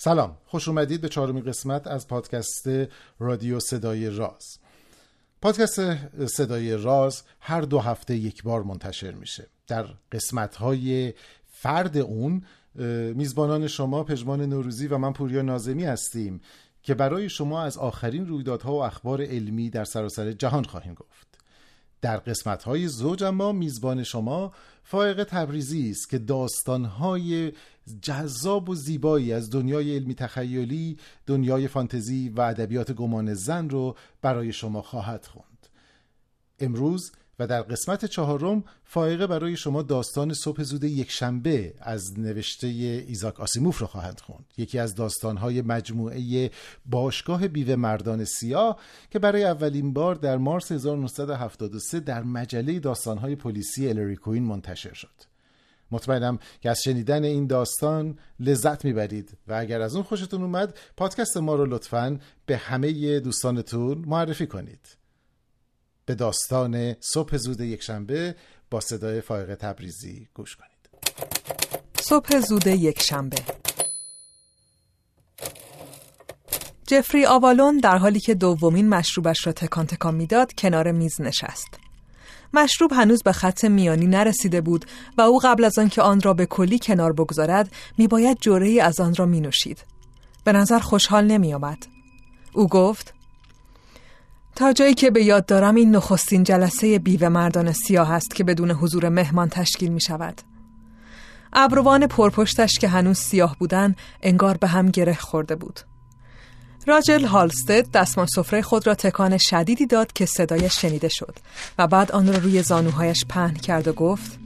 سلام خوش اومدید به چهارمین قسمت از پادکست رادیو صدای راز. پادکست صدای راز هر دو هفته یک بار منتشر میشه. در قسمت های فرد اون میزبانان شما پژمان نوروزی و من پوریا نازمی هستیم که برای شما از آخرین رویدادها و اخبار علمی در سراسر جهان خواهیم گفت. در قسمت های زوج اما میزبان شما فائق تبریزی است که داستانهای جذاب و زیبایی از دنیای علمی تخیلی دنیای فانتزی و ادبیات گمان زن رو برای شما خواهد خوند. امروز و در قسمت چهارم فائقه برای شما داستان صبح زود یک شنبه از نوشته ایزاک آسیموف رو خواهد خوند. یکی از داستانهای مجموعه باشگاه بیوه مردان سیاه که برای اولین بار در مارس 1973 در مجله داستانهای پلیسی الری کوین منتشر شد. مطمئنم که از شنیدن این داستان لذت می‌برید. و اگر از اون خوشتون اومد پادکست ما رو لطفا به همه دوستانتون معرفی کنید. به داستان صبح زود یکشنبه با صدای فائقه تبریزی گوش کنید. صبح زود یکشنبه. جفری آوالون در حالی که دومین مشروبش را تکان تکان می‌داد کنار میز نشست. مشروب هنوز به خط میانی نرسیده بود و او قبل از آنکه آن را به کلی کنار بگذارد میباید جوره از آن را می نوشید. به نظر خوشحال نمی آمد. او گفت تا جایی که به یاد دارم این نخستین جلسه بیوه مردان سیاه است که بدون حضور مهمان تشکیل می شود. ابروان پرپشتش که هنوز سیاه بودن انگار به هم گره خورده بود. راجل هالستد دستمان سفره خود را تکان شدیدی داد که صدایش شنیده شد و بعد آن را روی زانوهایش پهن کرد و گفت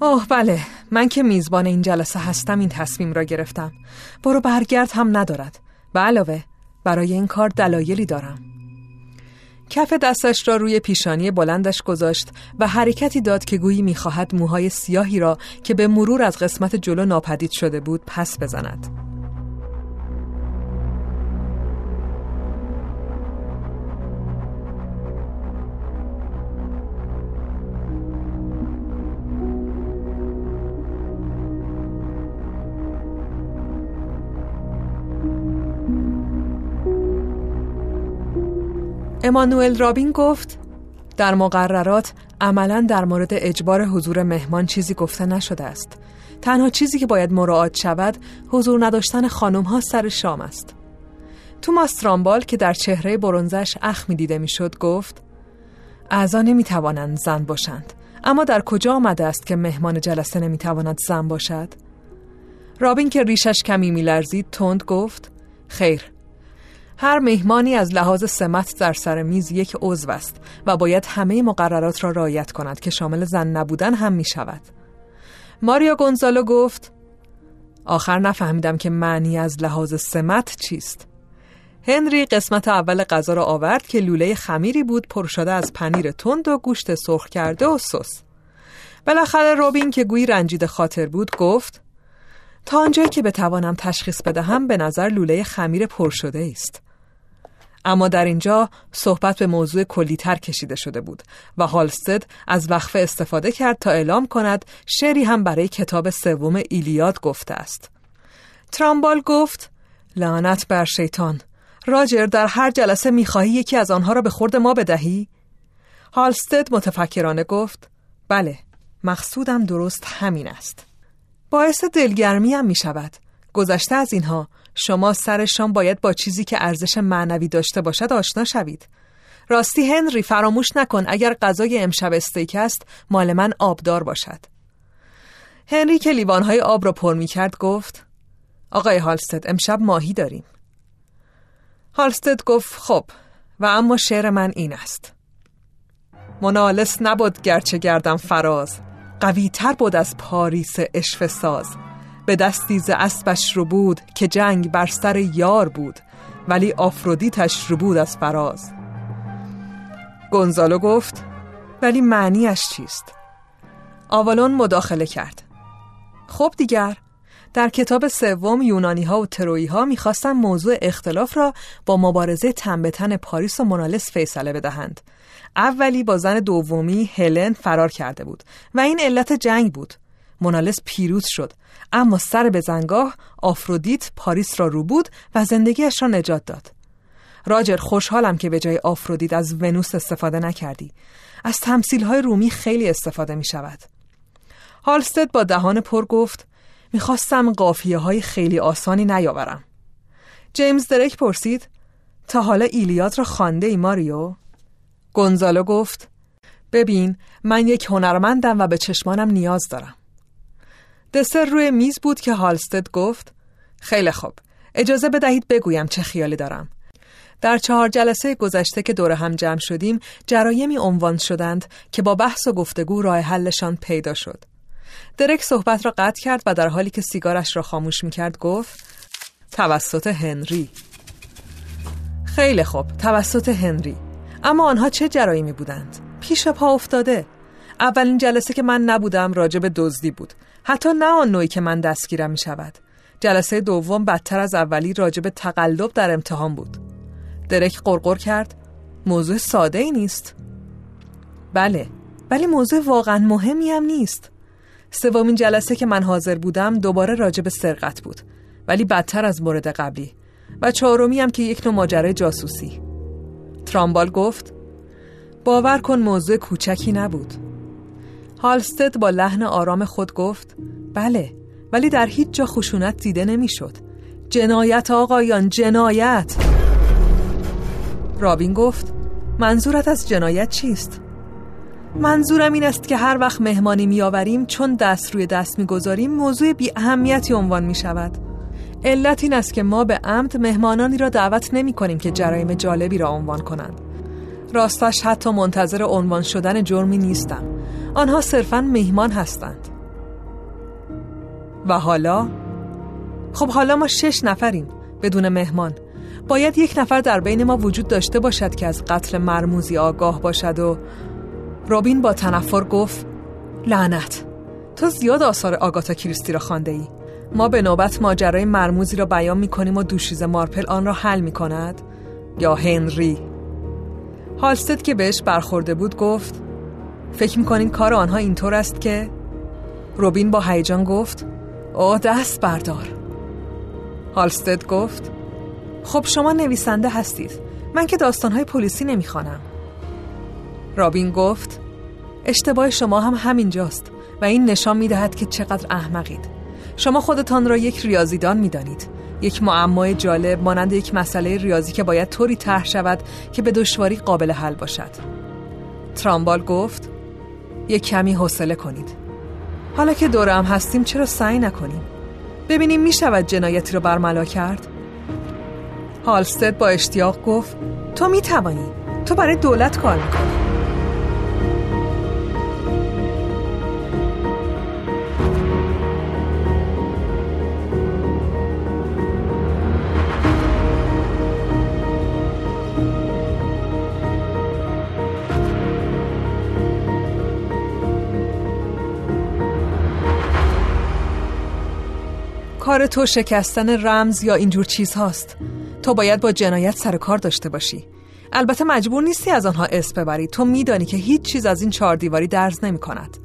اوه بله من که میزبان این جلسه هستم این تصمیم را گرفتم. برو برگرد هم ندارد. به علاوه برای این کار دلایلی دارم. کف دستش را روی پیشانی بلندش گذاشت و حرکتی داد که گویی می‌خواهد موهای سیاهی را که به مرور از قسمت جلو ناپدید شده بود پس بزند. امانوئل رابین گفت در مقررات عملا در مورد اجبار حضور مهمان چیزی گفته نشده است. تنها چیزی که باید مراعات شود حضور نداشتن خانم ها سر شام است. توماس ترامبال که در چهره برونزش اخمی دیده می‌شد گفت اعضا نمی‌توانند زن باشند. اما در کجا آمده است که مهمان جلسه نمی‌تواند زن باشد؟ رابین که ریشش کمی میلرزید تند گفت خیر. هر مهمانی از لحاظ سمت در سر میز یک عضو است و باید همه مقررات را رعایت کند که شامل زن نبودن هم می شود. ماریا گونزالو گفت آخر نفهمیدم که معنی از لحاظ سمت چیست. هنری قسمت اول غذا را آورد که لوله خمیری بود پر شده از پنیر تند و گوشت سرخ کرده و سس. بالاخره روبین که گویی رنجید خاطر بود گفت تا آنجایی که بتوانم تشخیص بدهم به نظر لوله خمیر پر شده است. اما در اینجا صحبت به موضوع کلیتر کشیده شده بود و هالستد از وقفه استفاده کرد تا اعلام کند شعری هم برای کتاب سوم ایلیاد گفته است. ترامبال گفت لعنت بر شیطان راجر در هر جلسه می‌خواهی یکی از آنها را به خورد ما بدهی؟ هالستد متفکرانه گفت بله مقصودم درست همین است باعث دلگرمی هم می شود گذشته از اینها شما سرشان باید با چیزی که ارزش معنوی داشته باشد آشنا شوید. راستی هنری فراموش نکن اگر غذای امشب استیک است مال من آبدار باشد. هنری که لیوانهای آب را پر می کرد گفت آقای هالستد امشب ماهی داریم. هالستد گفت خب و اما شعر من این است. منالس نبود گرچه گردم فراز قوی تر بود از پاریس اشف ساز. به دستی ز اسبش رو بود که جنگ بر سر یار بود ولی آفرودیتش رو بود از فراز. گونزالو گفت ولی معنیش چیست؟ آوالون مداخله کرد. خب دیگر در کتاب سوم یونانی ها و ترویی ها می‌خواستن موضوع اختلاف را با مبارزه تن پاریس و مونالس فیصله بدهند. اولی با زن دومی هلن فرار کرده بود و این علت جنگ بود. مونالز پیروز شد اما سر زنگاه آفرودیت پاریس را رو بود و زندگیش را نجات داد. راجر خوشحالم که به جای آفرودیت از ونوس استفاده نکردی. از تمثیل های رومی خیلی استفاده می شود هالستد با دهان پر گفت می‌خواستم قافیه های خیلی آسانی نیاورم. جیمز درک پرسید تا حالا ایلیاد را خانده ای ماریو؟ گونزالو گفت ببین من یک هنرمندم و به چشمانم نیاز دارم. دسر روی میز بود که هالستد گفت خیلی خوب اجازه بدهید بگویم چه خیالی دارم. در چهار جلسه گذشته که دور هم جمع شدیم جرایمی عنوان شدند که با بحث و گفتگو راه حلشان پیدا شد. درک صحبت را قطع کرد و در حالی که سیگارش را خاموش می کرد گفت توسط هنری. خیلی خوب توسط هنری. اما آنها چه جرایمی بودند؟ پیش پا افتاده. اولین جلسه که من نبودم راجب دزدی بود. حتی نه آن نوعی که من دستگیرم می شود جلسه دوم بدتر از اولی راجب تقلب در امتحان بود. درک قرقر کرد. موضوع ساده ای نیست. بله ولی موضوع واقعا مهمی هم نیست. سومین جلسه که من حاضر بودم دوباره راجب سرقت بود ولی بدتر از مورد قبلی. و چهارمی هم که یک نوع ماجرای جاسوسی. ترامبال گفت باور کن موضوع کوچکی نبود. هالستد با لحن آرام خود گفت بله ولی در هیچ جا خشونت دیده نمی‌شد. جنایت آقایان جنایت رابین گفت منظورت از جنایت چیست؟ منظورم این است که هر وقت مهمانی میآوریم چون دست روی دست می‌گذاریم موضوع بی اهمیتی عنوان می شود علت این است که ما به عمد مهمانانی را دعوت نمی کنیم که جرایم جالبی را عنوان کنند راستش حتی منتظر عنوان شدن جرمی نیستم آنها صرفا مهمان هستند. و حالا؟ خب حالا ما شش نفریم بدون مهمان. باید یک نفر در بین ما وجود داشته باشد که از قتل مرموزی آگاه باشد و رابین با تنفر گفت لعنت تو زیاد آثار آگاتا کریستی را خانده ای ما به نوبت ماجرای مرموزی را بیان می کنیم و دوشیز مارپل آن را حل می کند یا هنری. هالستد که بهش برخورده بود گفت فکر می‌کنین کار آنها اینطور است که روبین با هیجان گفت او دست بردار. هالستد گفت خب شما نویسنده هستید. من که داستانهای پلیسی نمی‌خوانم. رابین گفت اشتباه شما هم همینجاست و این نشان می‌دهد که چقدر احمقید. شما خودتان را یک ریاضیدان می‌دانید. یک معمای جالب مانند یک مسئله ریاضی که باید طوری طرح شود که به دشواری قابل حل باشد. ترامبال گفت یک کمی حوصله کنید. حالا که دوره هم هستیم چرا سعی نکنیم؟ ببینیم می شود جنایتی رو برملا کرد؟ هالستد با اشتیاق گفت تو می توانی تو برای دولت کار می‌کنی. کار تو شکستن رمز یا اینجور چیز هاست. تو باید با جنایت سر کار داشته باشی. البته مجبور نیستی از آنها اسم ببری. تو میدانی که هیچ چیز از این چهار دیواری درز نمی کند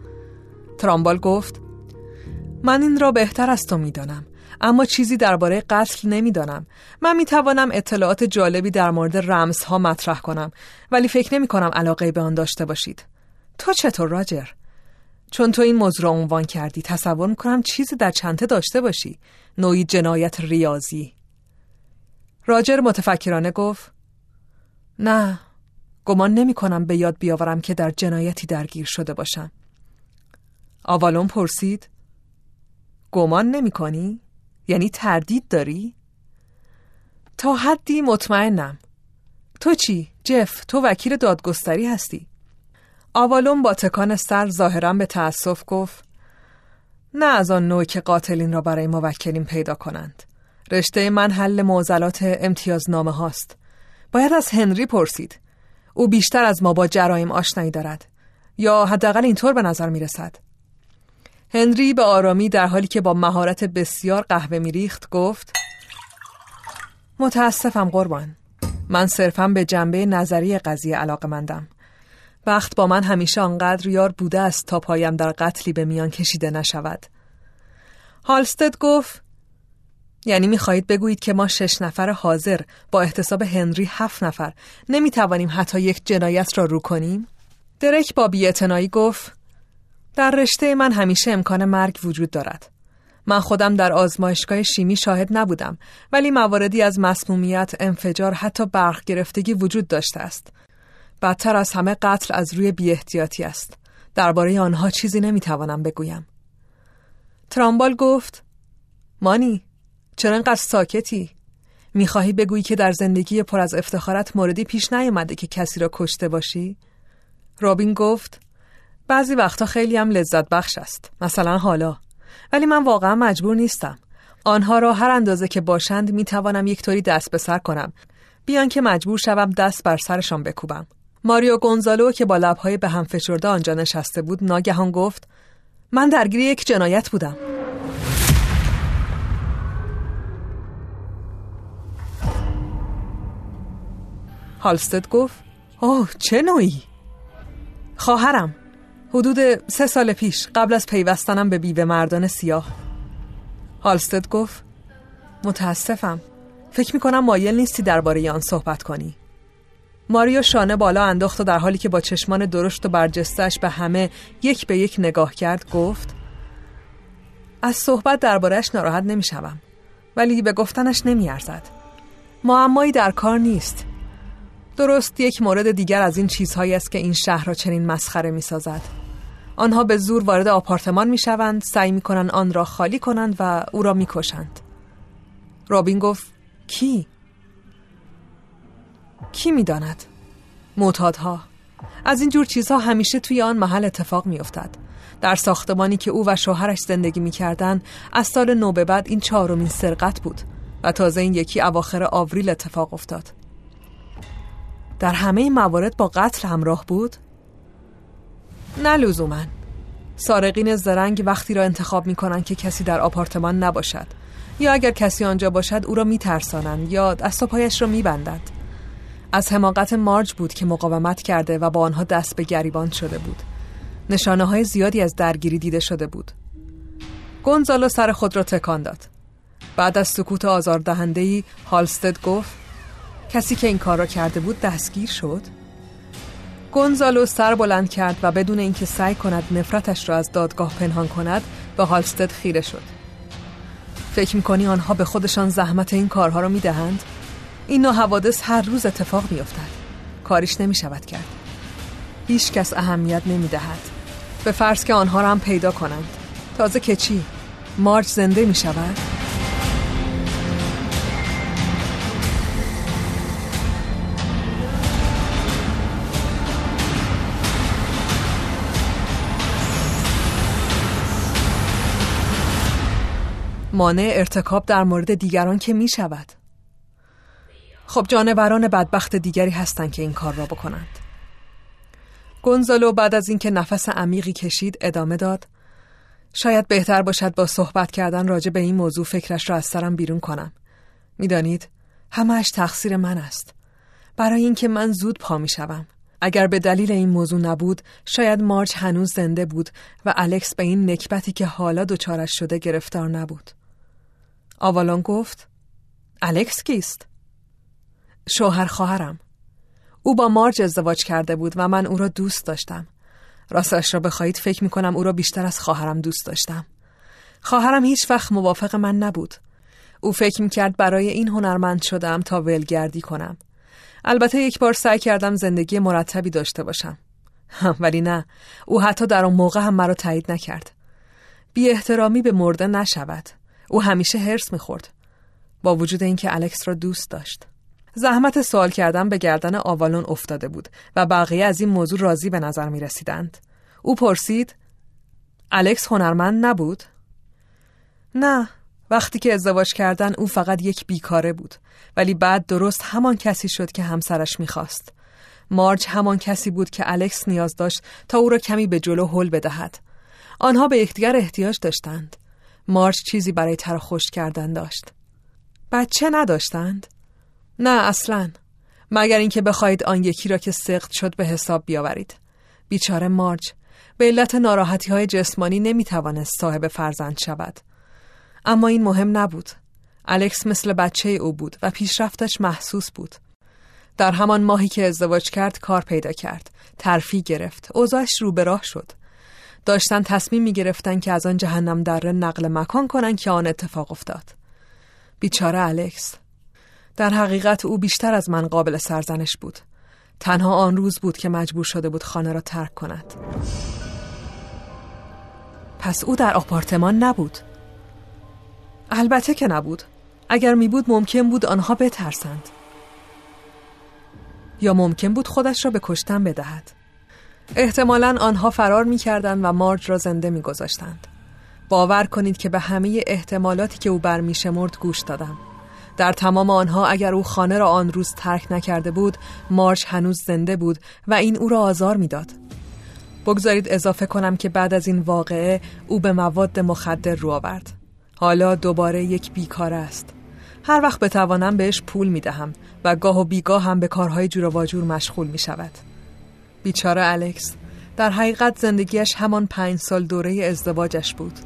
ترامبال گفت من این را بهتر از تو می‌دانم اما چیزی درباره قتل نمی‌دانم. من می توانم اطلاعات جالبی در مورد رمزها مطرح کنم ولی فکر نمی کنم علاقه به آن داشته باشید. تو چطور راجر؟ چون تو این موضوع را عنوان کردی تصور می‌کنم چیزی در چنته داشته باشی. نوعی جنایت ریاضی راجر متفکرانه گفت نه گمان نمی کنم به یاد بیاورم که در جنایتی درگیر شده باشم آوالون پرسید گمان نمی کنی؟ یعنی تردید داری؟ تا حدی مطمئنم تو چی؟ جف تو وکیل دادگستری هستی آوالون با تکان سر ظاهرا به تأسف گفت نه از آن نوع که قاتلین را برای موکلین پیدا کنند. رشته من حل معضلات امتیازنامه هاست. باید از هنری پرسید. او بیشتر از ما با جرایم آشنایی دارد. یا حداقل اینطور به نظر می رسد هنری به آرامی در حالی که با مهارت بسیار قهوه میریخت گفت متاسفم قربان. من صرفا به جنبه نظری قضیه علاقه مندم وقت با من همیشه آنقدر یار بوده است تا پایم در قتلی به میان کشیده نشود هالستد گفت یعنی می‌خواهید بگویید که ما شش نفر حاضر با احتساب هنری هفت نفر نمی‌توانیم حتی یک جنایت را رو کنیم؟ درک با بیعتنایی گفت در رشته من همیشه امکان مرگ وجود دارد. من خودم در آزمایشگاه شیمی شاهد نبودم ولی مواردی از مسمومیت، انفجار حتی برق گرفتگی وجود داشته است. بدتر از همه قتل از روی بیاحتیاطی است. درباره آنها چیزی نمی‌توانم بگویم. ترامبال گفت مانی چرا انقدر ساکتی؟ می‌خواهی بگویی که در زندگی پر از افتخارت موردی پیش نیامده که کسی را کشته باشی؟ رابین گفت بعضی وقتا خیلی هم لذت بخش است مثلا حالا ولی من واقعا مجبور نیستم آنها را هر اندازه که باشند می‌توانم یک طوری دست به سر کنم بیان که مجبور شوم دست بر سرشان بکوبم ماریو گونزالو که با لبهای به هم فشرده آنجا نشسته بود ناگهان گفت من درگیر یک جنایت بودم. هالستد گفت اوه چه نوعی؟ خواهرم حدود سه سال پیش قبل از پیوستنم به بیوه مردان سیاه. هالستد گفت متاسفم فکر می‌کنم مایل نیستی درباره آن صحبت کنی. ماریو شانه بالا انداخت و در حالی که با چشمان درشت و برجستش به همه یک به یک نگاه کرد گفت از صحبت دربارهش ناراحت نمی‌شوم ولی به گفتنش نمیارزد معمایی در کار نیست درست یک مورد دیگر از این چیزهایی است که این شهر را چنین مسخره می سازد. آنها به زور وارد آپارتمان می شوند، سعی می کنند آن را خالی کنند و او را می کشند. رابین گفت کی؟ کی می داند؟ معتادها. از این جور چیزها همیشه توی آن محل اتفاق می افتد. در ساختمانی که او و شوهرش زندگی می کردن از سال نو به بعد این چهارمین سرقت بود و تازه این یکی اواخر آوریل اتفاق افتاد. در همه این موارد با قتل همراه بود؟ نه لزوما سارقین زرنگ وقتی را انتخاب می کنند که کسی در آپارتمان نباشد یا اگر کسی آنجا باشد او را می ترسانند یا و پایش را می بندند. از حماقت مارج بود که مقاومت کرده و با آنها دست به گریبان شده بود نشانه های زیادی از درگیری دیده شده بود گونزالو سر خود را تکان داد بعد از سکوت آزاردهندهای هالستد گفت کسی که این کار را کرده بود دستگیر شد؟ گونزالو سر بلند کرد و بدون اینکه سعی کند نفرتش را از دادگاه پنهان کند به هالستد خیره شد. فکر می‌کنی آنها به خودشان زحمت این کارها را می‌دهند؟ این نوع حوادث هر روز اتفاق میافتد. کاریش نمی شود کرد. هیچ کس اهمیت نمی دهد. به فرض که آنها را هم پیدا کنند. تازه که چی؟ مارچ زنده می شود؟ مانع ارتکاب در مورد دیگران که می شود خب جانوران بدبخت دیگری هستند که این کار را بکنند گونزالو بعد از اینکه نفس عمیقی کشید ادامه داد شاید بهتر باشد با صحبت کردن راجع به این موضوع فکرش را از سرم بیرون کنم می‌دانید همهش تقصیر من است برای اینکه من زود پا می شوم. اگر به دلیل این موضوع نبود شاید مارچ هنوز زنده بود و الکس به این نکبتی که حالا دچارش شده گرفتار نبود آوالون گفت الکس کیست؟ شوهر خواهرم. او با مارج ازدواج کرده بود و من او را دوست داشتم. راستش را بخواهید فکر می کنم او را بیشتر از خواهرم دوست داشتم. خواهرم هیچ وقت موافق من نبود. او فکر می کرد برای این هنرمند شدم تا ولگردی کنم. البته یک بار سعی کردم زندگی مرتبی داشته باشم. ولی نه او حتی در اون موقع هم مرا تایید نکرد. بی احترامی به مرده نشود. او همیشه هرس می‌خورد با وجود اینکه الکس را دوست داشت زحمت سوال کردن به گردن آوالون افتاده بود و بقیه از این موضوع راضی به نظر می رسیدند. او پرسید الکس هنرمند نبود؟ نه وقتی که ازدواج کردن او فقط یک بیکاره بود ولی بعد درست همان کسی شد که همسرش می‌خواست. مارج همان کسی بود که الکس نیاز داشت تا او را کمی به جلو هل بدهد. آنها به یکدیگر احتیاج داشتند. مارچ چیزی برای تر خوش کردن داشت. بچه نداشتند؟ نه اصلا. مگر اینکه بخواهید آن یکی را که سخت شد به حساب بیاورید. بیچاره مارج به علت ناراحتی های جسمانی نمی توانست صاحب فرزند شود. اما این مهم نبود. الکس مثل بچه او بود و پیشرفتش محسوس بود. در همان ماهی که ازدواج کرد کار پیدا کرد. ترفی گرفت. اوضاعش رو به راه شد. داشتن تصمیم می گرفتن که از آن جهنم دره نقل مکان کنن که آن اتفاق افتاد. بیچاره الکس. در حقیقت او بیشتر از من قابل سرزنش بود. تنها آن روز بود که مجبور شده بود خانه را ترک کند. پس او در آپارتمان نبود. البته که نبود. اگر می بود ممکن بود آنها بترسند. یا ممکن بود خودش را به کشتن بدهد. احتمالا آنها فرار می کردن و مارج را زنده می گذاشتند. باور کنید که به همه احتمالاتی که او برمی شمرد گوش دادم. در تمام آنها اگر او خانه را آن روز ترک نکرده بود مارچ هنوز زنده بود و این او را آزار می‌داد. بگذارید اضافه کنم که بعد از این واقعه او به مواد مخدر رو آورد. حالا دوباره یک بیکار است. هر وقت بتوانم بهش پول می دهم و گاه و بیگاه هم به کارهای جور و واجور مشغول می شود. بیچاره الکس در حقیقت زندگیش همان پنج سال دوره ازدواجش بود.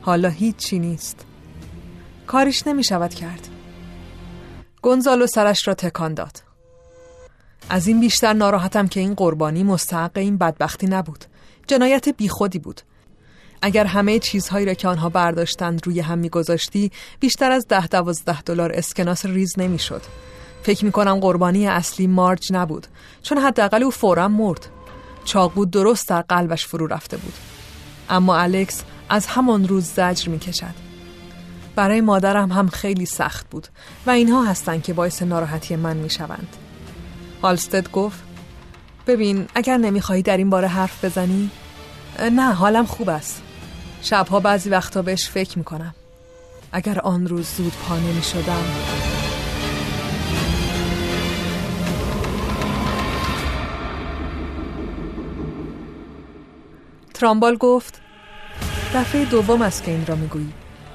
حالا هیچی نیست. کاریش نمی شود کرد. گونزالو سرش را تکان داد. از این بیشتر ناراحتم که این قربانی مستحق این بدبختی نبود. جنایت بیخودی بود. اگر همه چیزهایی را که آنها برداشتند روی هم میگذاشتی بیشتر از ده دوازده دلار اسکناس ریز نمی‌شد. فکر می‌کنم قربانی اصلی مارج نبود چون حداقل او فورا مرد. چاقو درست در قلبش فرو رفته بود. اما الکس از همان روز زجر می‌کشد. برای مادرم هم خیلی سخت بود و اینها هستند که باعث ناراحتی من می شوند. هالستد گفت ببین اگر نمی‌خواهی در این باره حرف بزنی؟ نه حالم خوب است. شبها بعضی وقتا بهش فکر می‌کنم. اگر آن روز زود پا نمی شدم ترامبال گفت دفعه دوم است که این را می‌گویی.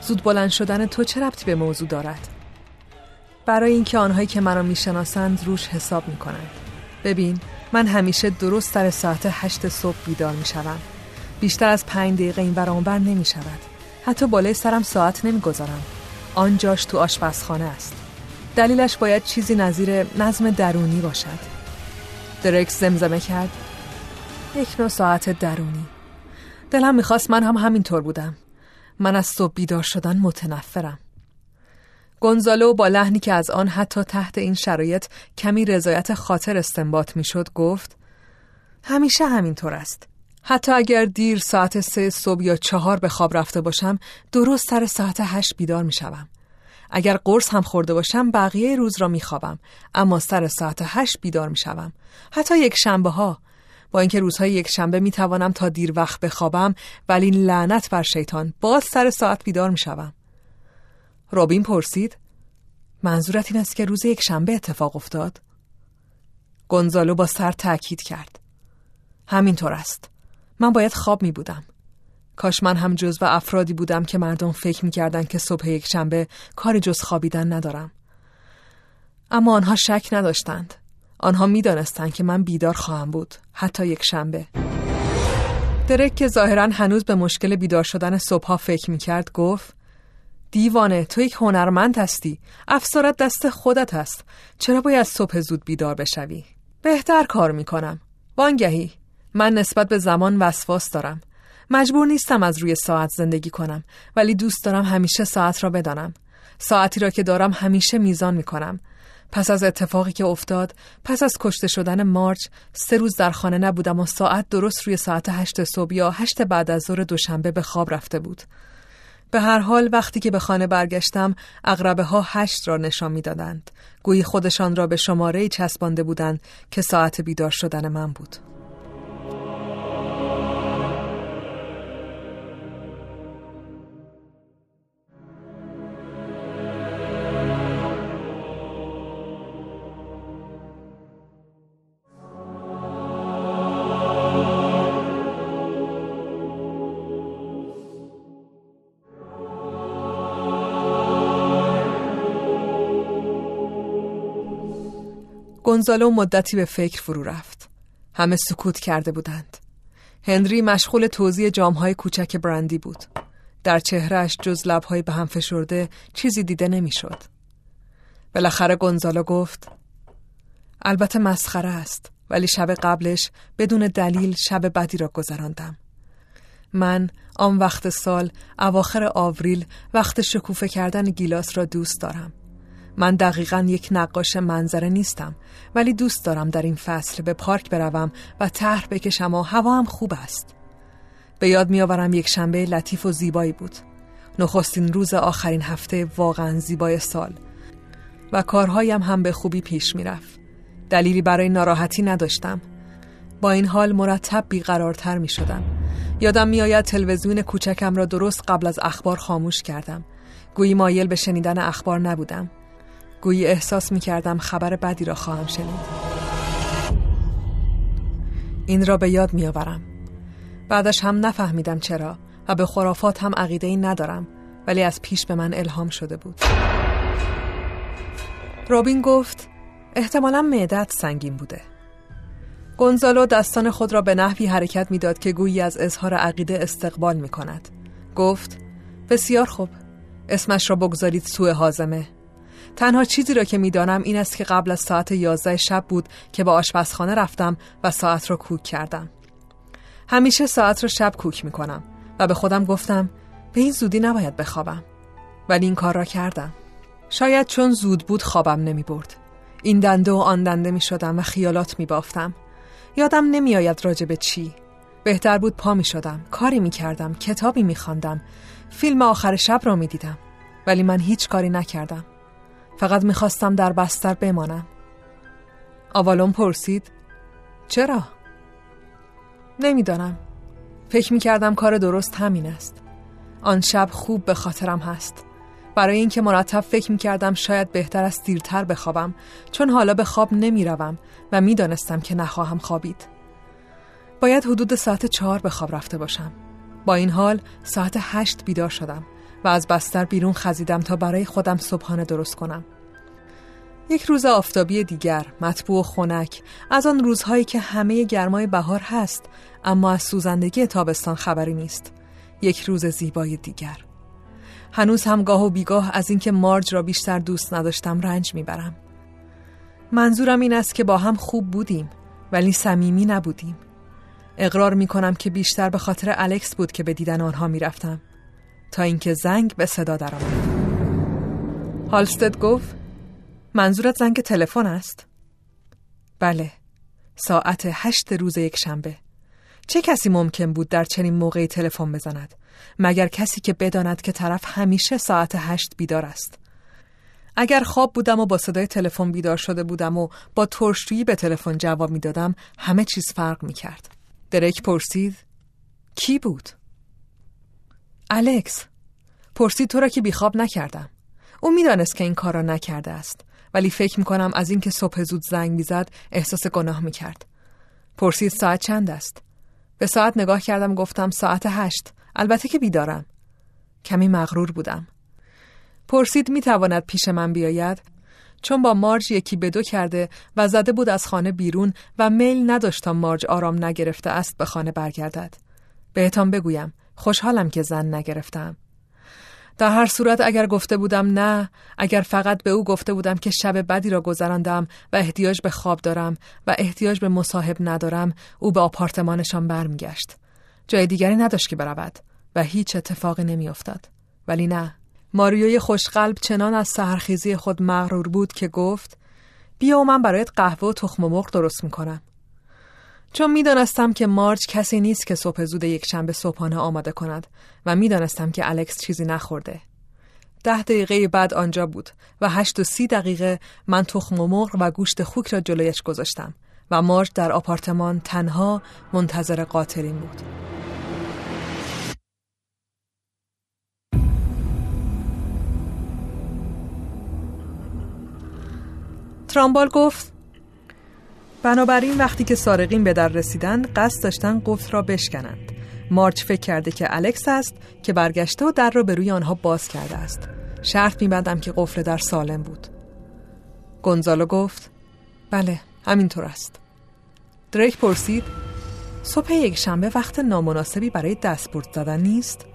زود بلند شدن تو چه ربطی به موضوع دارد؟ برای اینکه آنهایی که مرا می‌شناسند روش حساب می‌کنند. ببین من همیشه درست سر ساعت هشت صبح بیدار می‌شوم. بیشتر از پنج دقیقه این برانبر نمی شود. حتی بالای سرم ساعت نمی‌گذارم. آن جاش تو آشپزخانه است. دلیلش باید چیزی نظیر نظم درونی باشد. درکس زمزمه کرد. یک نوع ساعت درونی. دلم می‌خواست من هم همینطور بودم. من از صبح بیدار شدن متنفرم. گونزالو با لحنی که از آن حتی تحت این شرایط کمی رضایت خاطر استنباط می‌شد گفت همیشه همینطور است. حتی اگر دیر ساعت سه صبح یا چهار به خواب رفته باشم درست سر ساعت هشت بیدار می شوم. اگر قرص هم خورده باشم بقیه روز را می خوابم اما سر ساعت هشت بیدار می شوم. حتی یک شنبه ها با اینکه روزهای یک شنبه می توانم تا دیر وقت بخوابم ولی لعنت بر شیطان باز سر ساعت بیدار می شوم. رابین پرسید منظورت این است که روز یک شنبه اتفاق افتاد؟ گونزالو با سر تاکید کرد. همینطور است. من باید خواب می بودم. کاش من هم جز و افرادی بودم که مردم فکر می کردن که صبح یک شنبه کاری جز خوابیدن ندارم. اما آنها شک نداشتند. آنها می دانستند که من بیدار خواهم بود حتی یک شنبه. درک که ظاهرا هنوز به مشکل بیدار شدن صبحها فکر می کرد گفت دیوانه تو یک هنرمند هستی. افسارت دست خودت هست چرا باید صبح زود بیدار بشوی؟ بهتر کار می کنم وانگهی. من نسبت به زمان وسواس دارم. مجبور نیستم از روی ساعت زندگی کنم ولی دوست دارم همیشه ساعت را بدانم. ساعتی را که دارم همیشه میزان می کنم پس از اتفاقی که افتاد پس از کشته شدن مارچ سه روز در خانه نبودم و ساعت درست روی ساعت هشت صبح یا هشت بعد از ظهر دوشنبه به خواب رفته بود. به هر حال وقتی که به خانه برگشتم اغربه ها هشت را نشان می‌دادند. گویی خودشان را به شماره چسبانده بودند که ساعت بیدار شدن من بود. گونزالو مدتی به فکر فرو رفت. همه سکوت کرده بودند. هنری مشغول توزیع جامهای کوچک برندی بود. در چهرهش جز لبهای به هم فشرده چیزی دیده نمی‌شد. بالاخره گونزالو گفت البته مسخره است ولی شب قبلش بدون دلیل شب بدی را گذراندم. من آن وقت سال اواخر آوریل وقت شکوفه کردن گیلاس را دوست دارم. من دقیقا یک نقاش منظره نیستم ولی دوست دارم در این فصل به پارک بروم و طرح بکشم و هوا هم خوب است. به یاد میآورم یک شنبه لطیف و زیبایی بود. نخستین روز آخرین هفته واقعا زیبای سال و کارهایم هم به خوبی پیش می‌رفت. دلیلی برای ناراحتی نداشتم. با این حال مرتب بیقرارتر می شدم. یادم میآید تلویزیون کوچکم را درست قبل از اخبار خاموش کردم. گویی مایل به شنیدن اخبار نبودم. گویی احساس می کردم خبر بدی را خواهم شنید. این را به یاد می آورم. بعدش هم نفهمیدم چرا و به خرافات هم عقیده ای ندارم ولی از پیش به من الهام شده بود. رابین گفت احتمالا معدت سنگین بوده. گونزالو دستان خود را به نحوی حرکت می‌داد که گویی از اظهار عقیده استقبال می کند. گفت بسیار خوب اسمش را بگذارید سوء حازمه تنها چیزی را که می‌دانم این است که قبل از ساعت یازده شب بود که به آشپزخانه رفتم و ساعت را کوک کردم. همیشه ساعت را شب کوک می کنم و به خودم گفتم به این زودی نباید بخوابم. ولی این کار را کردم. شاید چون زود بود خوابم نمی برد این دنده و آن دنده می شدم و خیالات می بافتم یادم نمی آید راجع به چی. بهتر بود پا می شدم کاری می کردم کتابی می خواندم فیلم آخر شب را می دیدم ولی من هیچ کاری نکردم. فقط می خواستم در بستر بمانم آوالون پرسید چرا؟ نمی‌دانم فکر می کردم کار درست همین است آن شب خوب به خاطرم هست برای اینکه مرتب فکر می کردم شاید بهتر است دیرتر بخوابم چون حالا به خواب نمی روم و می دانستم که نخواهم خوابید. باید حدود ساعت چهار به خواب رفته باشم. با این حال ساعت هشت بیدار شدم و از بستر بیرون خزیدم تا برای خودم صبحانه درست کنم. یک روز آفتابی دیگر مطبوع و خنک از آن روزهایی که همه گرمای بهار هست اما از سوزندگی تابستان خبری نیست یک روز زیبای دیگر هنوز هم گاه و بیگاه از اینکه مارج را بیشتر دوست نداشتم رنج می‌برم. منظورم این است که با هم خوب بودیم ولی صمیمی نبودیم. اقرار می کنم که بیشتر به خاطر الکس بود که به دیدن آنها می‌رفتم تا اینکه زنگ به صدا درآمد. هالستد گفت منظورت زنگ تلفن است؟ بله ساعت هشت روز یک شنبه چه کسی ممکن بود در چنین موقعی تلفن بزند مگر کسی که بداند که طرف همیشه ساعت هشت بیدار است اگر خواب بودم و با صدای تلفن بیدار شده بودم و با ترشجویی به تلفن جواب می‌دادم همه چیز فرق می کرد. دریک پرسید کی بود؟ الکس پرسید تو را که بیخواب نکردم. او می‌دانست که این کار را نکرده است ولی فکر می‌کنم از اینکه صبح زود زنگ می‌زد احساس گناه می‌کرد. پرسید ساعت چند است؟ به ساعت نگاه کردم گفتم ساعت هشت. البته که بیدارم. کمی مغرور بودم. پرسید می تواند پیش من بیاید؟ چون با مارج یکی به دو کرده و زده بود از خانه بیرون و میل نداشت تا مارج آرام نگرفته است به خانه برگردد. بهتان بگویم. خوشحالم که زن نگرفتم. در هر صورت اگر گفته بودم نه اگر فقط به او گفته بودم که شب بدی را گذراندم و احتیاج به خواب دارم و احتیاج به مصاحب ندارم او به آپارتمانشان برمیگشت. جای دیگری نداشت که برود و هیچ اتفاقی نمیافتاد. ولی نه. ماریوی خوشقلب چنان از سهرخیزی خود مغرور بود که گفت بیا و من برایت قهوه و تخم مرغ درست می‌کنم. چون می‌دانستم که مارچ کسی نیست که صبح زود یک شنبه صبحانه آماده کند و می‌دانستم که الکس چیزی نخورده. ده دقیقه بعد آنجا بود و هشت و سی دقیقه من تخم و مرغ و گوشت خوک را جلویش گذاشتم و مارچ در آپارتمان تنها منتظر قاتلین بود. ترامبال گفت بنابراین وقتی که سارقین به در رسیدن قصد داشتن قفل را بشکنند مارچ فکر کرده که الکس است که برگشته و در را به روی آنها باز کرده است شرط میبندم که قفل در سالم بود گونزالو گفت بله همینطور است دریک پرسید صبح یک شنبه وقت نامناسبی برای دستبرد زدن نیست؟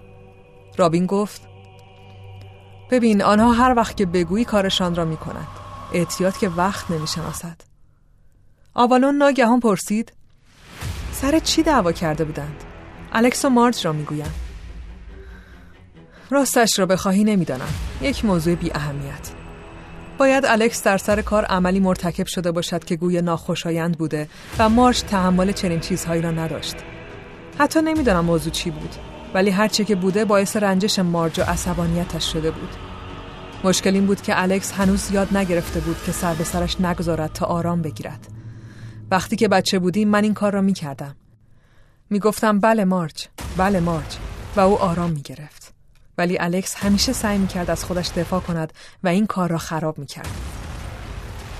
رابین گفت ببین آنها هر وقت که بگویی کارشان را می کنند. اعتیاد که وقت نمی شناسد. آوالون ناگهان پرسید سر چی دعوا کرده بودند؟ الکس و مارج را می‌گویند. راستش را بخواهی نمی‌دانم. یک موضوع بی اهمیت. باید الکس در سر کار عملی مرتکب شده باشد که گوی ناخوشایند بوده و مارش تحمل چنین چیزهایی را نداشت. حتی نمی‌دانم موضوع چی بود ولی هرچه که بوده باعث رنجش مارج و عصبانیتش شده بود. مشکل این بود که الکس هنوز یاد نگرفته بود که سر به سرش نگذارد تا آرام بگیرد. وقتی که بچه بودیم من این کار را می کردم. می گفتم بله مارج، بله مارج و او آرام می گرفت. ولی الکس همیشه سعی می کرد از خودش دفاع کند و این کار را خراب می کرد.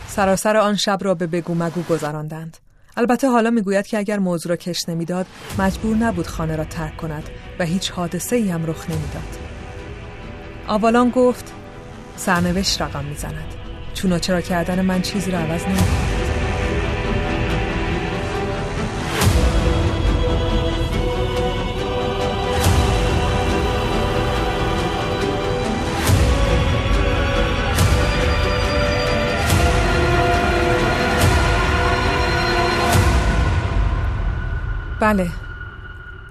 سراسر آن شب را به بگو مگو گذراندند. البته حالا می‌گوید که اگر موضوع را کش نمی‌داد مجبور نبود خانه را ترک کند و هیچ حادثه ای هم رخ نمی‌داد. آوالان گفت سرنوشت رقم می‌زند. چون چرا کردن من چیزی را عوض نمی‌کند. بله.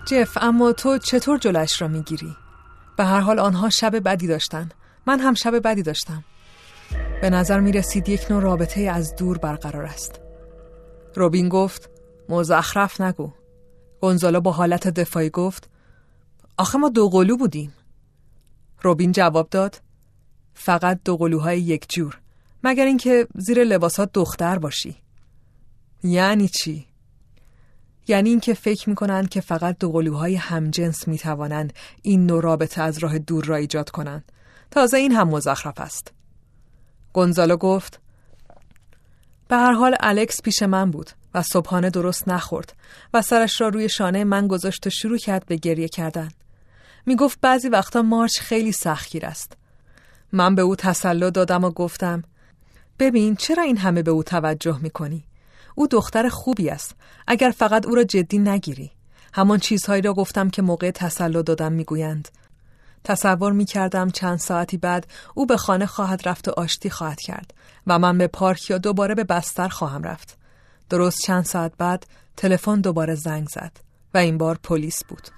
جف اما تو چطور جلش را می‌گیری؟ به هر حال آنها شب بدی داشتن. من هم شب بدی داشتم. به نظر می رسید یک نوع رابطه از دور برقرار است. روبین گفت مزخرف نگو. گونزالو با حالت دفاعی گفت آخه ما دو قلو بودیم. روبین جواب داد فقط دو قلوهای یک جور مگر اینکه زیر لباسات دختر باشی. یعنی چی؟ یعنی اینکه فکر می‌کنند که فقط دو قلوهای همجنس می‌توانند این نوع رابطه از راه دور را ایجاد کنند. تازه این هم مزخرف است. گونزالو گفت به هر حال الکس پیش من بود و صبحانه درست نخورد و سرش را روی شانه من گذاشت و شروع کرد به گریه کردن. می گفت بعضی وقتا مارچ خیلی سختگیر است. من به او تسلا دادم و گفتم ببین چرا این همه به او توجه می کنی؟ او دختر خوبی است اگر فقط او را جدی نگیری همان چیزهایی را گفتم که موقع تسلا دادم می‌گویند تصور می کردم چند ساعتی بعد او به خانه خواهد رفت و آشتی خواهد کرد و من به پارک یا دوباره به بستر خواهم رفت. درست چند ساعت بعد تلفن دوباره زنگ زد و این بار پلیس بود.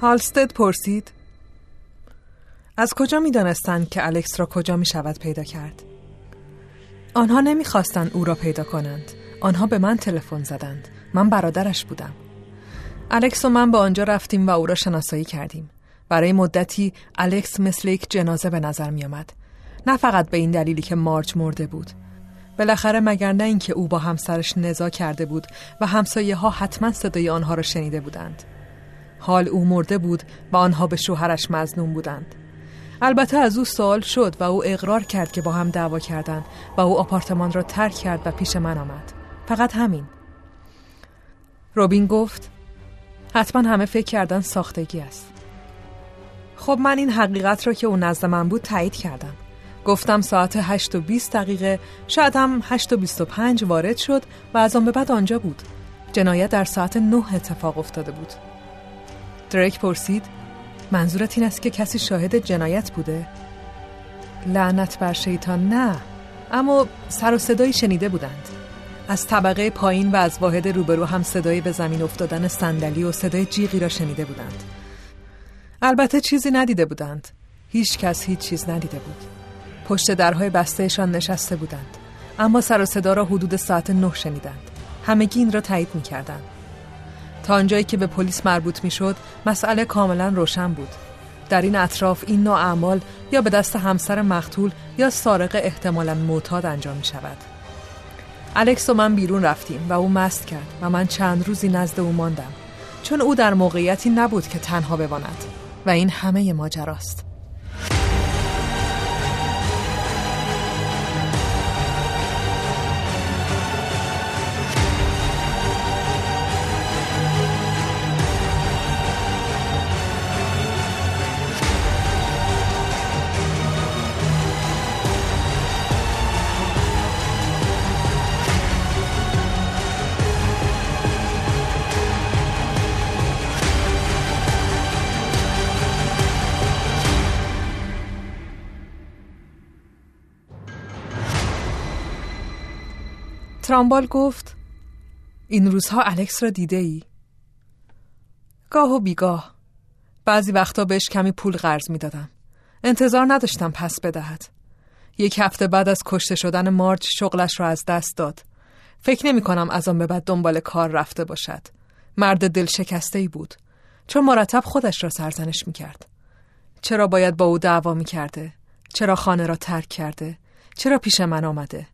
هالستد پرسید از کجا می دانستند که الکس را کجا می شود پیدا کرد؟ آنها نمی‌خواستند او را پیدا کنند. آنها به من تلفن زدند. من برادرش بودم. الکس و من به آنجا رفتیم و او را شناسایی کردیم. برای مدتی الکس مثل یک جنازه به نظر می آمد. نه فقط به این دلیلی که مارچ مرده بود. بالاخره مگر نه اینکه او با همسرش نزا کرده بود و همسایه ها حتما صدای آنها را شنیده بودند. حال او مرده بود و آنها به شوهرش مزنون بودند. البته از او سوال شد و او اقرار کرد که با هم دعوا کردند و او آپارتمان را ترک کرد و پیش من آمد. فقط همین. روبین گفت حتما همه فکر کردن ساختگی است. خب من این حقیقت را که او نزد من بود تایید کردم. گفتم ساعت 8 و 20 دقیقه شاید هم 8 و 25 وارد شد و از آن به بعد آنجا بود. جنایت در ساعت 9 اتفاق افتاده بود. دریک پرسید منظورت این است که کسی شاهد جنایت بوده؟ لعنت بر شیطان نه. اما سر و صدایی شنیده بودند. از طبقه پایین و از واحد روبرو هم صدای به زمین افتادن صندلی و صدای جیغی را شنیده بودند. البته چیزی ندیده بودند. هیچ کس هیچ چیز ندیده بود. پشت درهای بستهشان نشسته بودند. اما سر و صدا را حدود ساعت نه شنیدند. همگی این را تایید می کردند آنجایی که به پلیس مربوط می‌شد مسئله کاملا روشن بود. در این اطراف این نوع اعمال یا به دست همسر مقتول یا سارق احتمالا معتاد انجام می شود الکس و من بیرون رفتیم و او مست کرد و من چند روزی نزد او ماندم. چون او در موقعیتی نبود که تنها بماند. و این همه ماجراست. ترامبال گفت این روزها الکس را دیده ای؟ گاه و بیگاه بعضی وقتا بهش کمی پول قرض می دادم. انتظار نداشتم پس بدهد. یک هفته بعد از کشته شدن مارج شغلش را از دست داد. فکر نمی کنم از آن به بعد دنبال کار رفته باشد. مرد دل شکسته ای بود. چون مرتب خودش را سرزنش می کرد. چرا باید با او دعوا می کرده؟ چرا خانه را ترک کرده؟ چرا پیش من آمده؟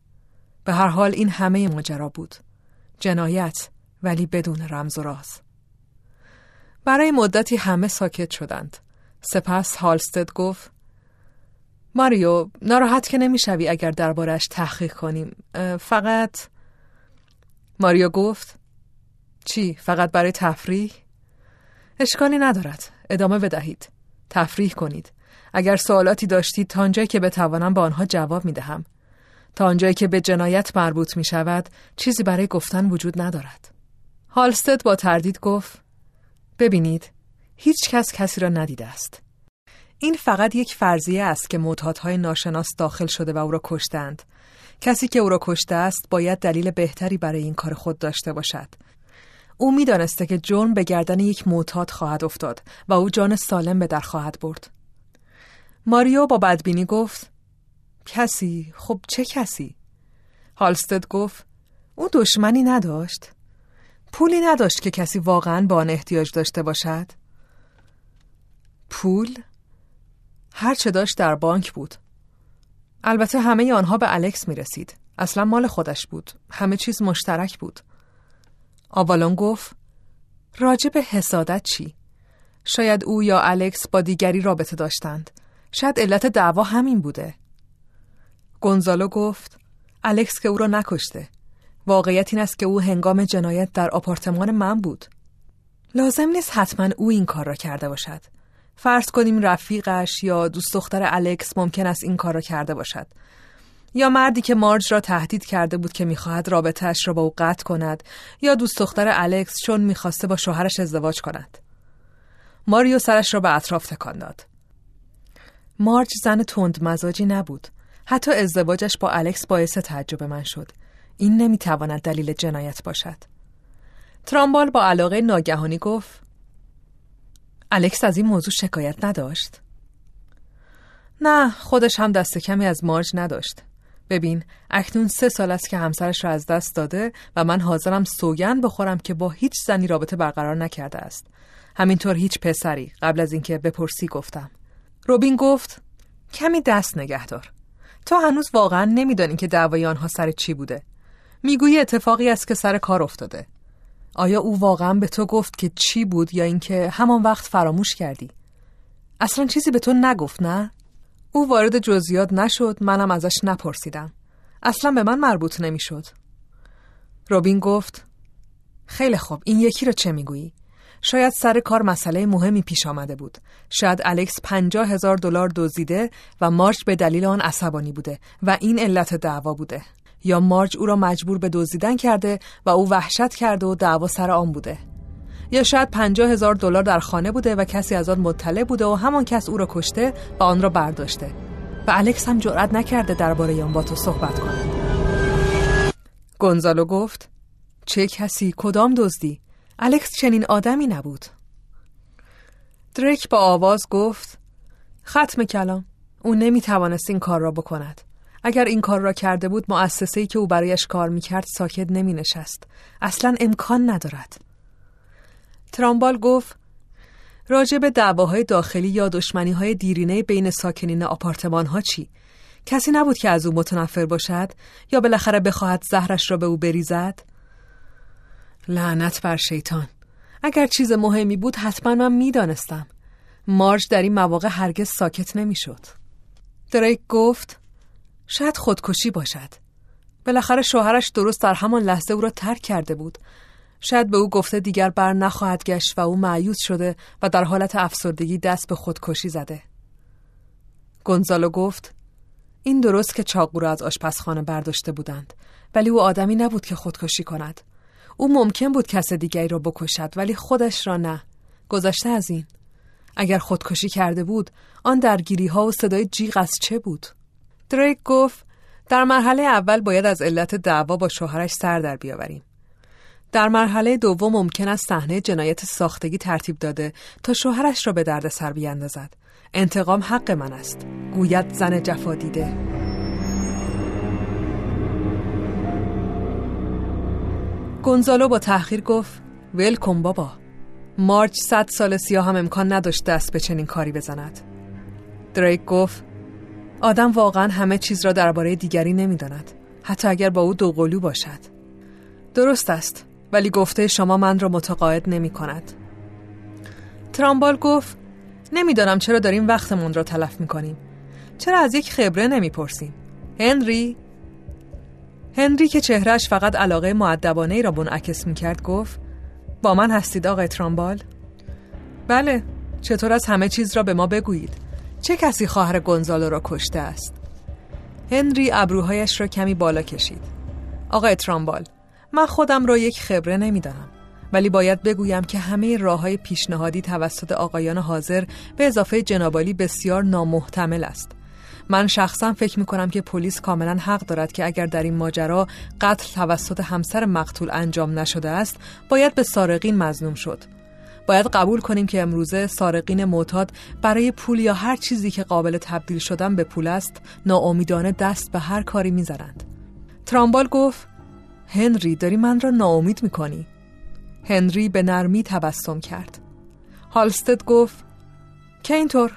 به هر حال این همه ماجرا بود. جنایت ولی بدون رمز و راز. برای مدتی همه ساکت شدند. سپس هالستد گفت ماریو ناراحت که نمی‌شوی اگر دربارش تحقیق کنیم فقط ماریو گفت چی فقط برای تفریح اشکالی ندارد ادامه بدهید تفریح کنید اگر سوالاتی داشتید تا آنجایی که بتوانم با آنها جواب می دهم تا آنجایی که به جنایت مربوط می شود چیزی برای گفتن وجود ندارد. هالستد با تردید گفت ببینید هیچ کس کسی را ندیده است. این فقط یک فرضیه است که معتادهای ناشناس داخل شده و او را کشتند. کسی که او را کشته است باید دلیل بهتری برای این کار خود داشته باشد. او می‌دانسته که جرم به گردن یک معتاد خواهد افتاد و او جان سالم به در خواهد برد. ماریو با بدبینی گفت کسی؟ خب چه کسی؟ هالستد گفت او دشمنی نداشت. پولی نداشت که کسی واقعا به آن احتیاج داشته باشد. پول؟ هر چه داشت در بانک بود. البته همه آنها به الکس می رسید. اصلا مال خودش بود. همه چیز مشترک بود. آوالون گفت راجب حسادت چی؟ شاید او یا الکس با دیگری رابطه داشتند. شاید علت دعوا همین بوده. گونزالو گفت الکس که او را نکشته. واقعیت این است که او هنگام جنایت در آپارتمان من بود. لازم نیست حتما او این کار را کرده باشد. فرض کنیم رفیقش یا دوست دختر الکس ممکن است این کار را کرده باشد. یا مردی که مارج را تهدید کرده بود که می‌خواهد رابطهش را با او قطع کند یا دوست دختر الکس چون می‌خواسته با شوهرش ازدواج کند. ماریو سرش را به اطراف تکان داد. مارج زن تند مزاجی نبود. حتی ازدواجش با الکس باعث تعجب من شد. این نمی‌تواند دلیل جنایت باشد. ترامبال با علاقه ناگهانی گفت الکس از این موضوع شکایت نداشت. نه خودش هم دست کمی از مارج نداشت. ببین اکنون سه سال است که همسرش را از دست داده و من حاضرم سوگن بخورم که با هیچ زنی رابطه برقرار نکرده است. همینطور هیچ پسری قبل از اینکه بپرسی گفتم. روبین گفت کمی دست نگهدار. تو هنوز واقعا نمیدانی که دعوای آنها سر چی بوده. می‌گویی اتفاقی است که سر کار افتاده. آیا او واقعا به تو گفت که چی بود یا اینکه همان وقت فراموش کردی؟ اصلا چیزی به تو نگفت نه؟ او وارد جزئیات نشد منم ازش نپرسیدم. اصلا به من مربوط نمی‌شد. روبین گفت خیلی خوب این یکی رو چه می‌گویی؟ شاید سر کار مسئله مهمی پیش آمده بود. شاید الکس پنجاه هزار دلار دزدیده و مارچ به دلیل آن عصبانی بوده و این علت دعوا بوده. یا مارج او را مجبور به دزدیدن کرده و او وحشت کرده و دعوا سر آن بوده. یا شاید پنجاه هزار دلار در خانه بوده و کسی از آن مطلع بوده و همان کس او را کشته و آن را برداشته. و الکس هم جرأت نکرده درباره آن با تو صحبت کند. گونزالو گفت چه کسی؟ کدام دزدی؟ الکس چنین آدمی نبود دریک با آواز گفت ختم کلام او نمی توانست این کار را بکند اگر این کار را کرده بود ای که او برایش کار می‌کرد ساکت نمی نشست. اصلا امکان ندارد. ترامبال گفت راجع به دعواهای داخلی یا دشمنی های دیرینه بین ساکنین آپارتمان ها چی؟ کسی نبود که از او متنفر باشد یا بالاخره بخواهد زهرش را به او بریزد؟ لعنت بر شیطان. اگر چیز مهمی بود حتما من می‌دانستم. مارج در این مواقع هرگز ساکت نمی‌شد. دریک گفت شاید خودکشی باشد. بالاخره شوهرش درست در همان لحظه او را ترک کرده بود. شاید به او گفته دیگر بر نخواهد گشت و او معیوز شده و در حالت افسردگی دست به خودکشی زده. گونزالو گفت این درست که چاقو را از آشپزخانه برداشته بودند ولی او آدمی نبود که خودکشی کند. او ممکن بود کس دیگری را بکشد ولی خودش را نه گذشته از این اگر خودکشی کرده بود آن درگیری ها و صدای جیغ از چه بود دریک گفت در مرحله اول باید از علت دعوا با شوهرش سر در بیاوریم. در مرحله دوم ممکن است صحنه جنایت ساختگی ترتیب داده تا شوهرش را به درد سر بیاندازد. انتقام حق من است. گوید زن جفا دیده. گونزالو با تأخیر گفت ول بابا مارچ صد سال سیاه هم امکان نداشت دست به چنین کاری بزند. دریک گفت آدم واقعا همه چیز را درباره دیگری نمی‌داند حتی اگر با او دوقلو باشد. درست است ولی گفته شما من را متقاعد نمی کند ترامبال گفت نمی‌دانم چرا داریم وقتمون را تلف می کنیم چرا از یک خبره نمی پرسیم هنری؟ هنری که چهرش فقط علاقه معدبانه ای را منعکس می کرد گفت با من هستید آقای ترامبال؟ بله چطور از همه چیز را به ما بگویید. چه کسی خواهر گونزالو را کشته است؟ هنری ابروهایش را کمی بالا کشید. آقای ترامبال من خودم را یک خبره نمی‌دانم ولی باید بگویم که همه راه های پیشنهادی توسط آقایان حاضر به اضافه جنابالی بسیار نامحتمل است. من شخصا فکر می کنم که پلیس کاملا حق دارد که اگر در این ماجرا قتل توسط همسر مقتول انجام نشده است باید به سارقین مزنوم شد. باید قبول کنیم که امروزه سارقین معتاد برای پول یا هر چیزی که قابل تبدیل شدن به پول است ناامیدانه دست به هر کاری می‌زنند. ترامبال گفت هنری داری من را ناامید می‌کنی؟ هنری به نرمی تبسم کرد. هالستد گفت که اینطور؟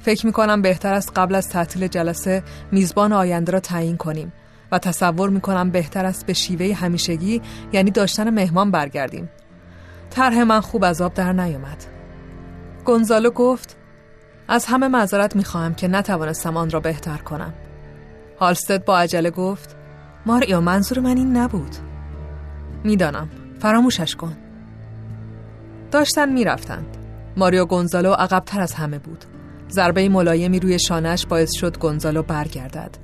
فکر می کنم بهتر است قبل از تعطیل جلسه میزبان آینده را تعیین کنیم و تصور می کنم بهتر است به شیوه همیشگی یعنی داشتن مهمان برگردیم. طرح من خوب از آب در نیامد. گونزالو گفت از همه معذرت می خواهم که نتوانستم آن را بهتر کنم. هالستد با عجله گفت ماریو منظور من این نبود. می‌دانم فراموشش کن. داشتن می‌رفتند. ماریو گونزالو عقبتر از همه بود. ضربه ملایمی روی شانش باعث شد گونزالو برگردد.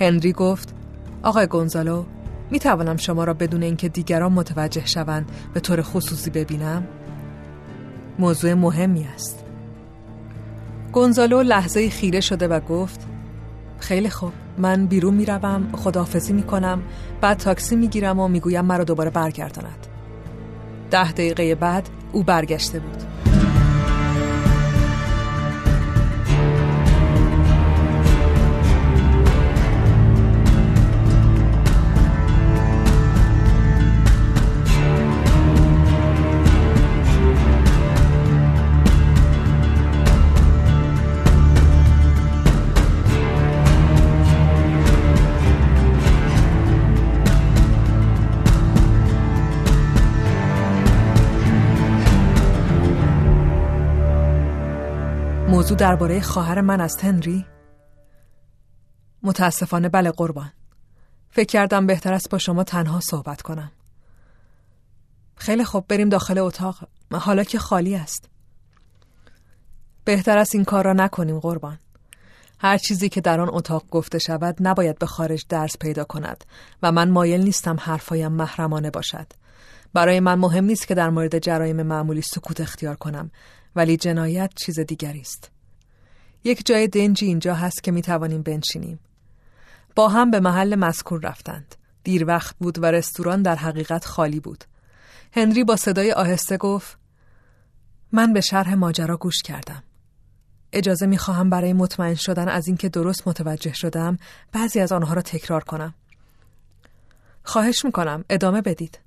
هنری گفت آقای گونزالو می توانم شما را بدون اینکه دیگران متوجه شوند به طور خصوصی ببینم؟ موضوع مهمی است. گونزالو لحظه خیره شده و گفت خیلی خوب من بیرون می‌روم خداحافظی می‌کنم بعد تاکسی می‌گیرم و می‌گویم مرا دوباره برگرداند ده دقیقه بعد او برگشته بود موضوع درباره خواهر من است هنری؟ متاسفانه بله قربان. فکر کردم بهتر است با شما تنها صحبت کنم. خیلی خوب بریم داخل اتاق. حالا که خالی است. بهتر است این کار را نکنیم قربان. هر چیزی که در آن اتاق گفته شود نباید به خارج درس پیدا کند و من مایل نیستم حرفایم محرمانه باشد. برای من مهم نیست که در مورد جرایم معمولی سکوت اختیار کنم ولی جنایت چیز دیگری است. یک جای دنجی اینجا هست که می توانیم بنشینیم. با هم به محل مذکور رفتند. دیر وقت بود و رستوران در حقیقت خالی بود. هنری با صدای آهسته گفت من به شرح ماجرا گوش کردم. اجازه می خواهم برای مطمئن شدن از اینکه درست متوجه شدم بعضی از آنها را تکرار کنم. خواهش می کنم ادامه بدید.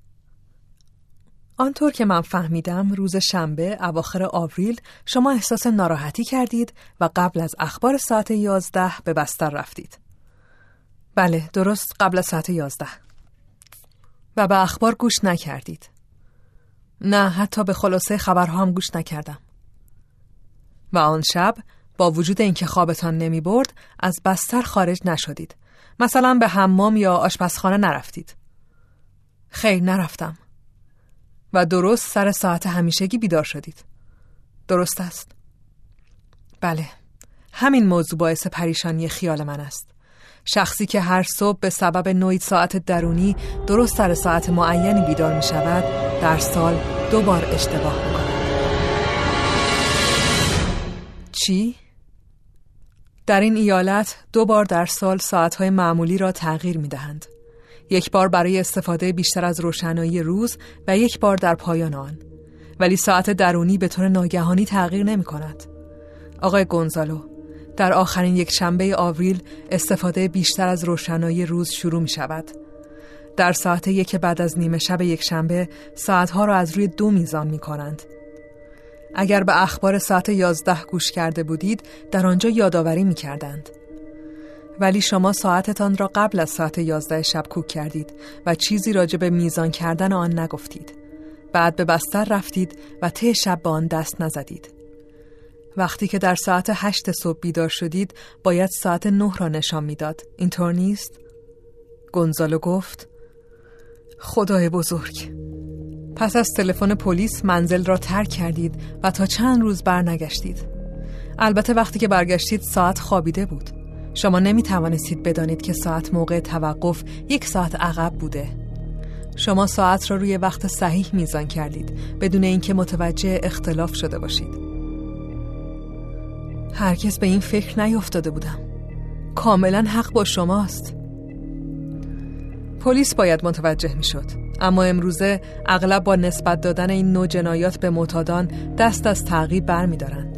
آنطور که من فهمیدم روز شنبه اواخر آوریل شما احساس ناراحتی کردید و قبل از اخبار ساعت یازده به بستر رفتید. بله درست قبل از ساعت یازده. و به اخبار گوش نکردید. نه حتی به خلاصه خبرها هم گوش نکردم. و آن شب با وجود اینکه خوابتان نمی برد از بستر خارج نشدید. مثلا به حمام یا آشپزخانه نرفتید. خیر نرفتم. و درست سر ساعت همیشگی بیدار شدید درست است؟ بله همین موضوع باعث پریشانی خیال من است شخصی که هر صبح به سبب نوعی ساعت درونی درست سر ساعت معینی بیدار می شود در سال دو بار اشتباه می کند چی؟ در این ایالت دو بار در سال ساعتهای معمولی را تغییر می دهند. یک بار برای استفاده بیشتر از روشنایی روز و یک بار در پایان آن. ولی ساعت درونی به طور ناگهانی تغییر نمی کند. آقای گونزالو در آخرین یک شنبه آوریل استفاده بیشتر از روشنایی روز شروع می شود. در ساعت یک بعد از نیمه شب یک شنبه ساعتها را از روی دو میزان می کنند. اگر به اخبار ساعت یازده گوش کرده بودید در آنجا یادآوری می کردند. ولی شما ساعتتان را قبل از ساعت یازده شب کوک کردید و چیزی راجع به میزان کردن آن نگفتید. بعد به بستر رفتید و ته شب به آن دست نزدید. وقتی که در ساعت هشت صبح بیدار شدید باید ساعت نه را نشان می‌داد. اینطور نیست؟ گونزالو گفت خدای بزرگ پس از تلفن پلیس منزل را ترک کردید و تا چند روز برنگشتید. البته وقتی که برگشتید ساعت خوابیده بود. شما نمی توانستید بدانید که ساعت موقع توقف یک ساعت عقب بوده. شما ساعت را روی وقت صحیح میزان کردید بدون اینکه متوجه اختلاف شده باشید. هرگز به این فکر نیفتاده بودم. کاملا حق با شماست. پلیس باید متوجه می شد. اما امروزه اغلب با نسبت دادن این نوع جنایات به معتادان دست از تعقیب بر می دارن.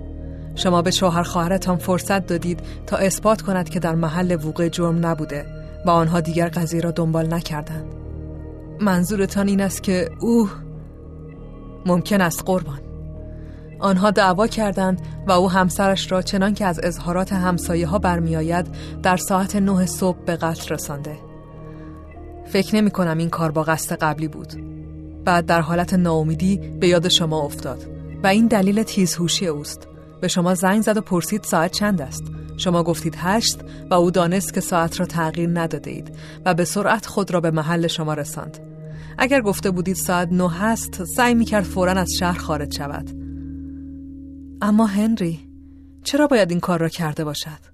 شما به شوهر خواهرتان فرصت دادید تا اثبات کند که در محل وقوع جرم نبوده و آنها دیگر قضیه را دنبال نکردند. منظورتان این است که او ممکن است قربان. آنها دعوا کردند و او همسرش را چنان که از اظهارات همسایه ها برمیآید در ساعت نه صبح به قتل رسانده. فکر نمی کنم این کار با قصد قبلی بود. بعد در حالت ناامیدی به یاد شما افتاد و این دلیل تیزهوشی اوست. به شما زنگ زد و پرسید ساعت چند است شما گفتید هشت و او دانست که ساعت را تغییر نداده اید و به سرعت خود را به محل شما رساند اگر گفته بودید ساعت نه هست سعی می کرد فورا از شهر خارج شود اما هنری چرا باید این کار را کرده باشد؟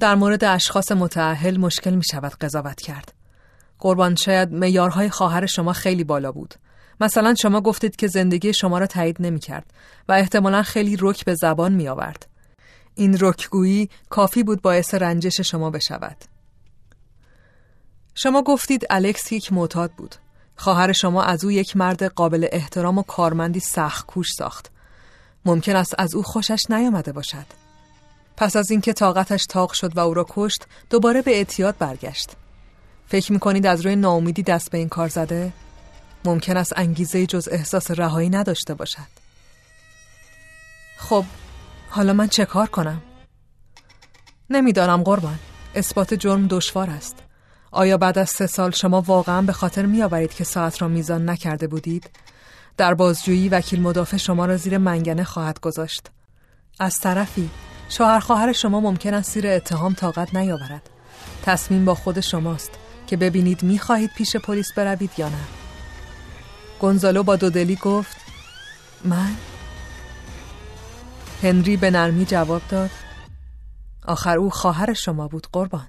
در مورد اشخاص متعهل مشکل می شود قضاوت کرد قربان شاید میارهای خواهر شما خیلی بالا بود. مثلا شما گفتید که زندگی شما را تایید نمی کرد و احتمالا خیلی رک به زبان می آورد. این رکگویی کافی بود باعث رنجش شما بشود. شما گفتید الکس یک معتاد بود. خواهر شما از او یک مرد قابل احترام و کارمندی سخت کوش ساخت. ممکن است از او خوشش نیامده باشد. پس از اینکه طاقتش تاق شد و او را کشت، دوباره به اعتیاد برگشت. فکر می‌کنید از روی ناامیدی دست به این کار زده؟ ممکن است انگیزه جز احساس رهایی نداشته باشد. خب حالا من چه کار کنم؟ نمی‌دانم قربان. اثبات جرم دشوار است. آیا بعد از سه سال شما واقعا به خاطر میآورید که ساعت را میزان نکرده بودید؟ در بازجویی وکیل مدافع شما را زیر منگنه خواهد گذاشت. از طرفی شوهر خواهر شما ممکن است زیر اتهام طاقت نیاورد. تصمیم با خود شماست. که ببینید می‌خواهید پیش پلیس بروید یا نه گونزالو با دودلی گفت من؟ هنری به نرمی جواب داد آخر او خواهر شما بود قربان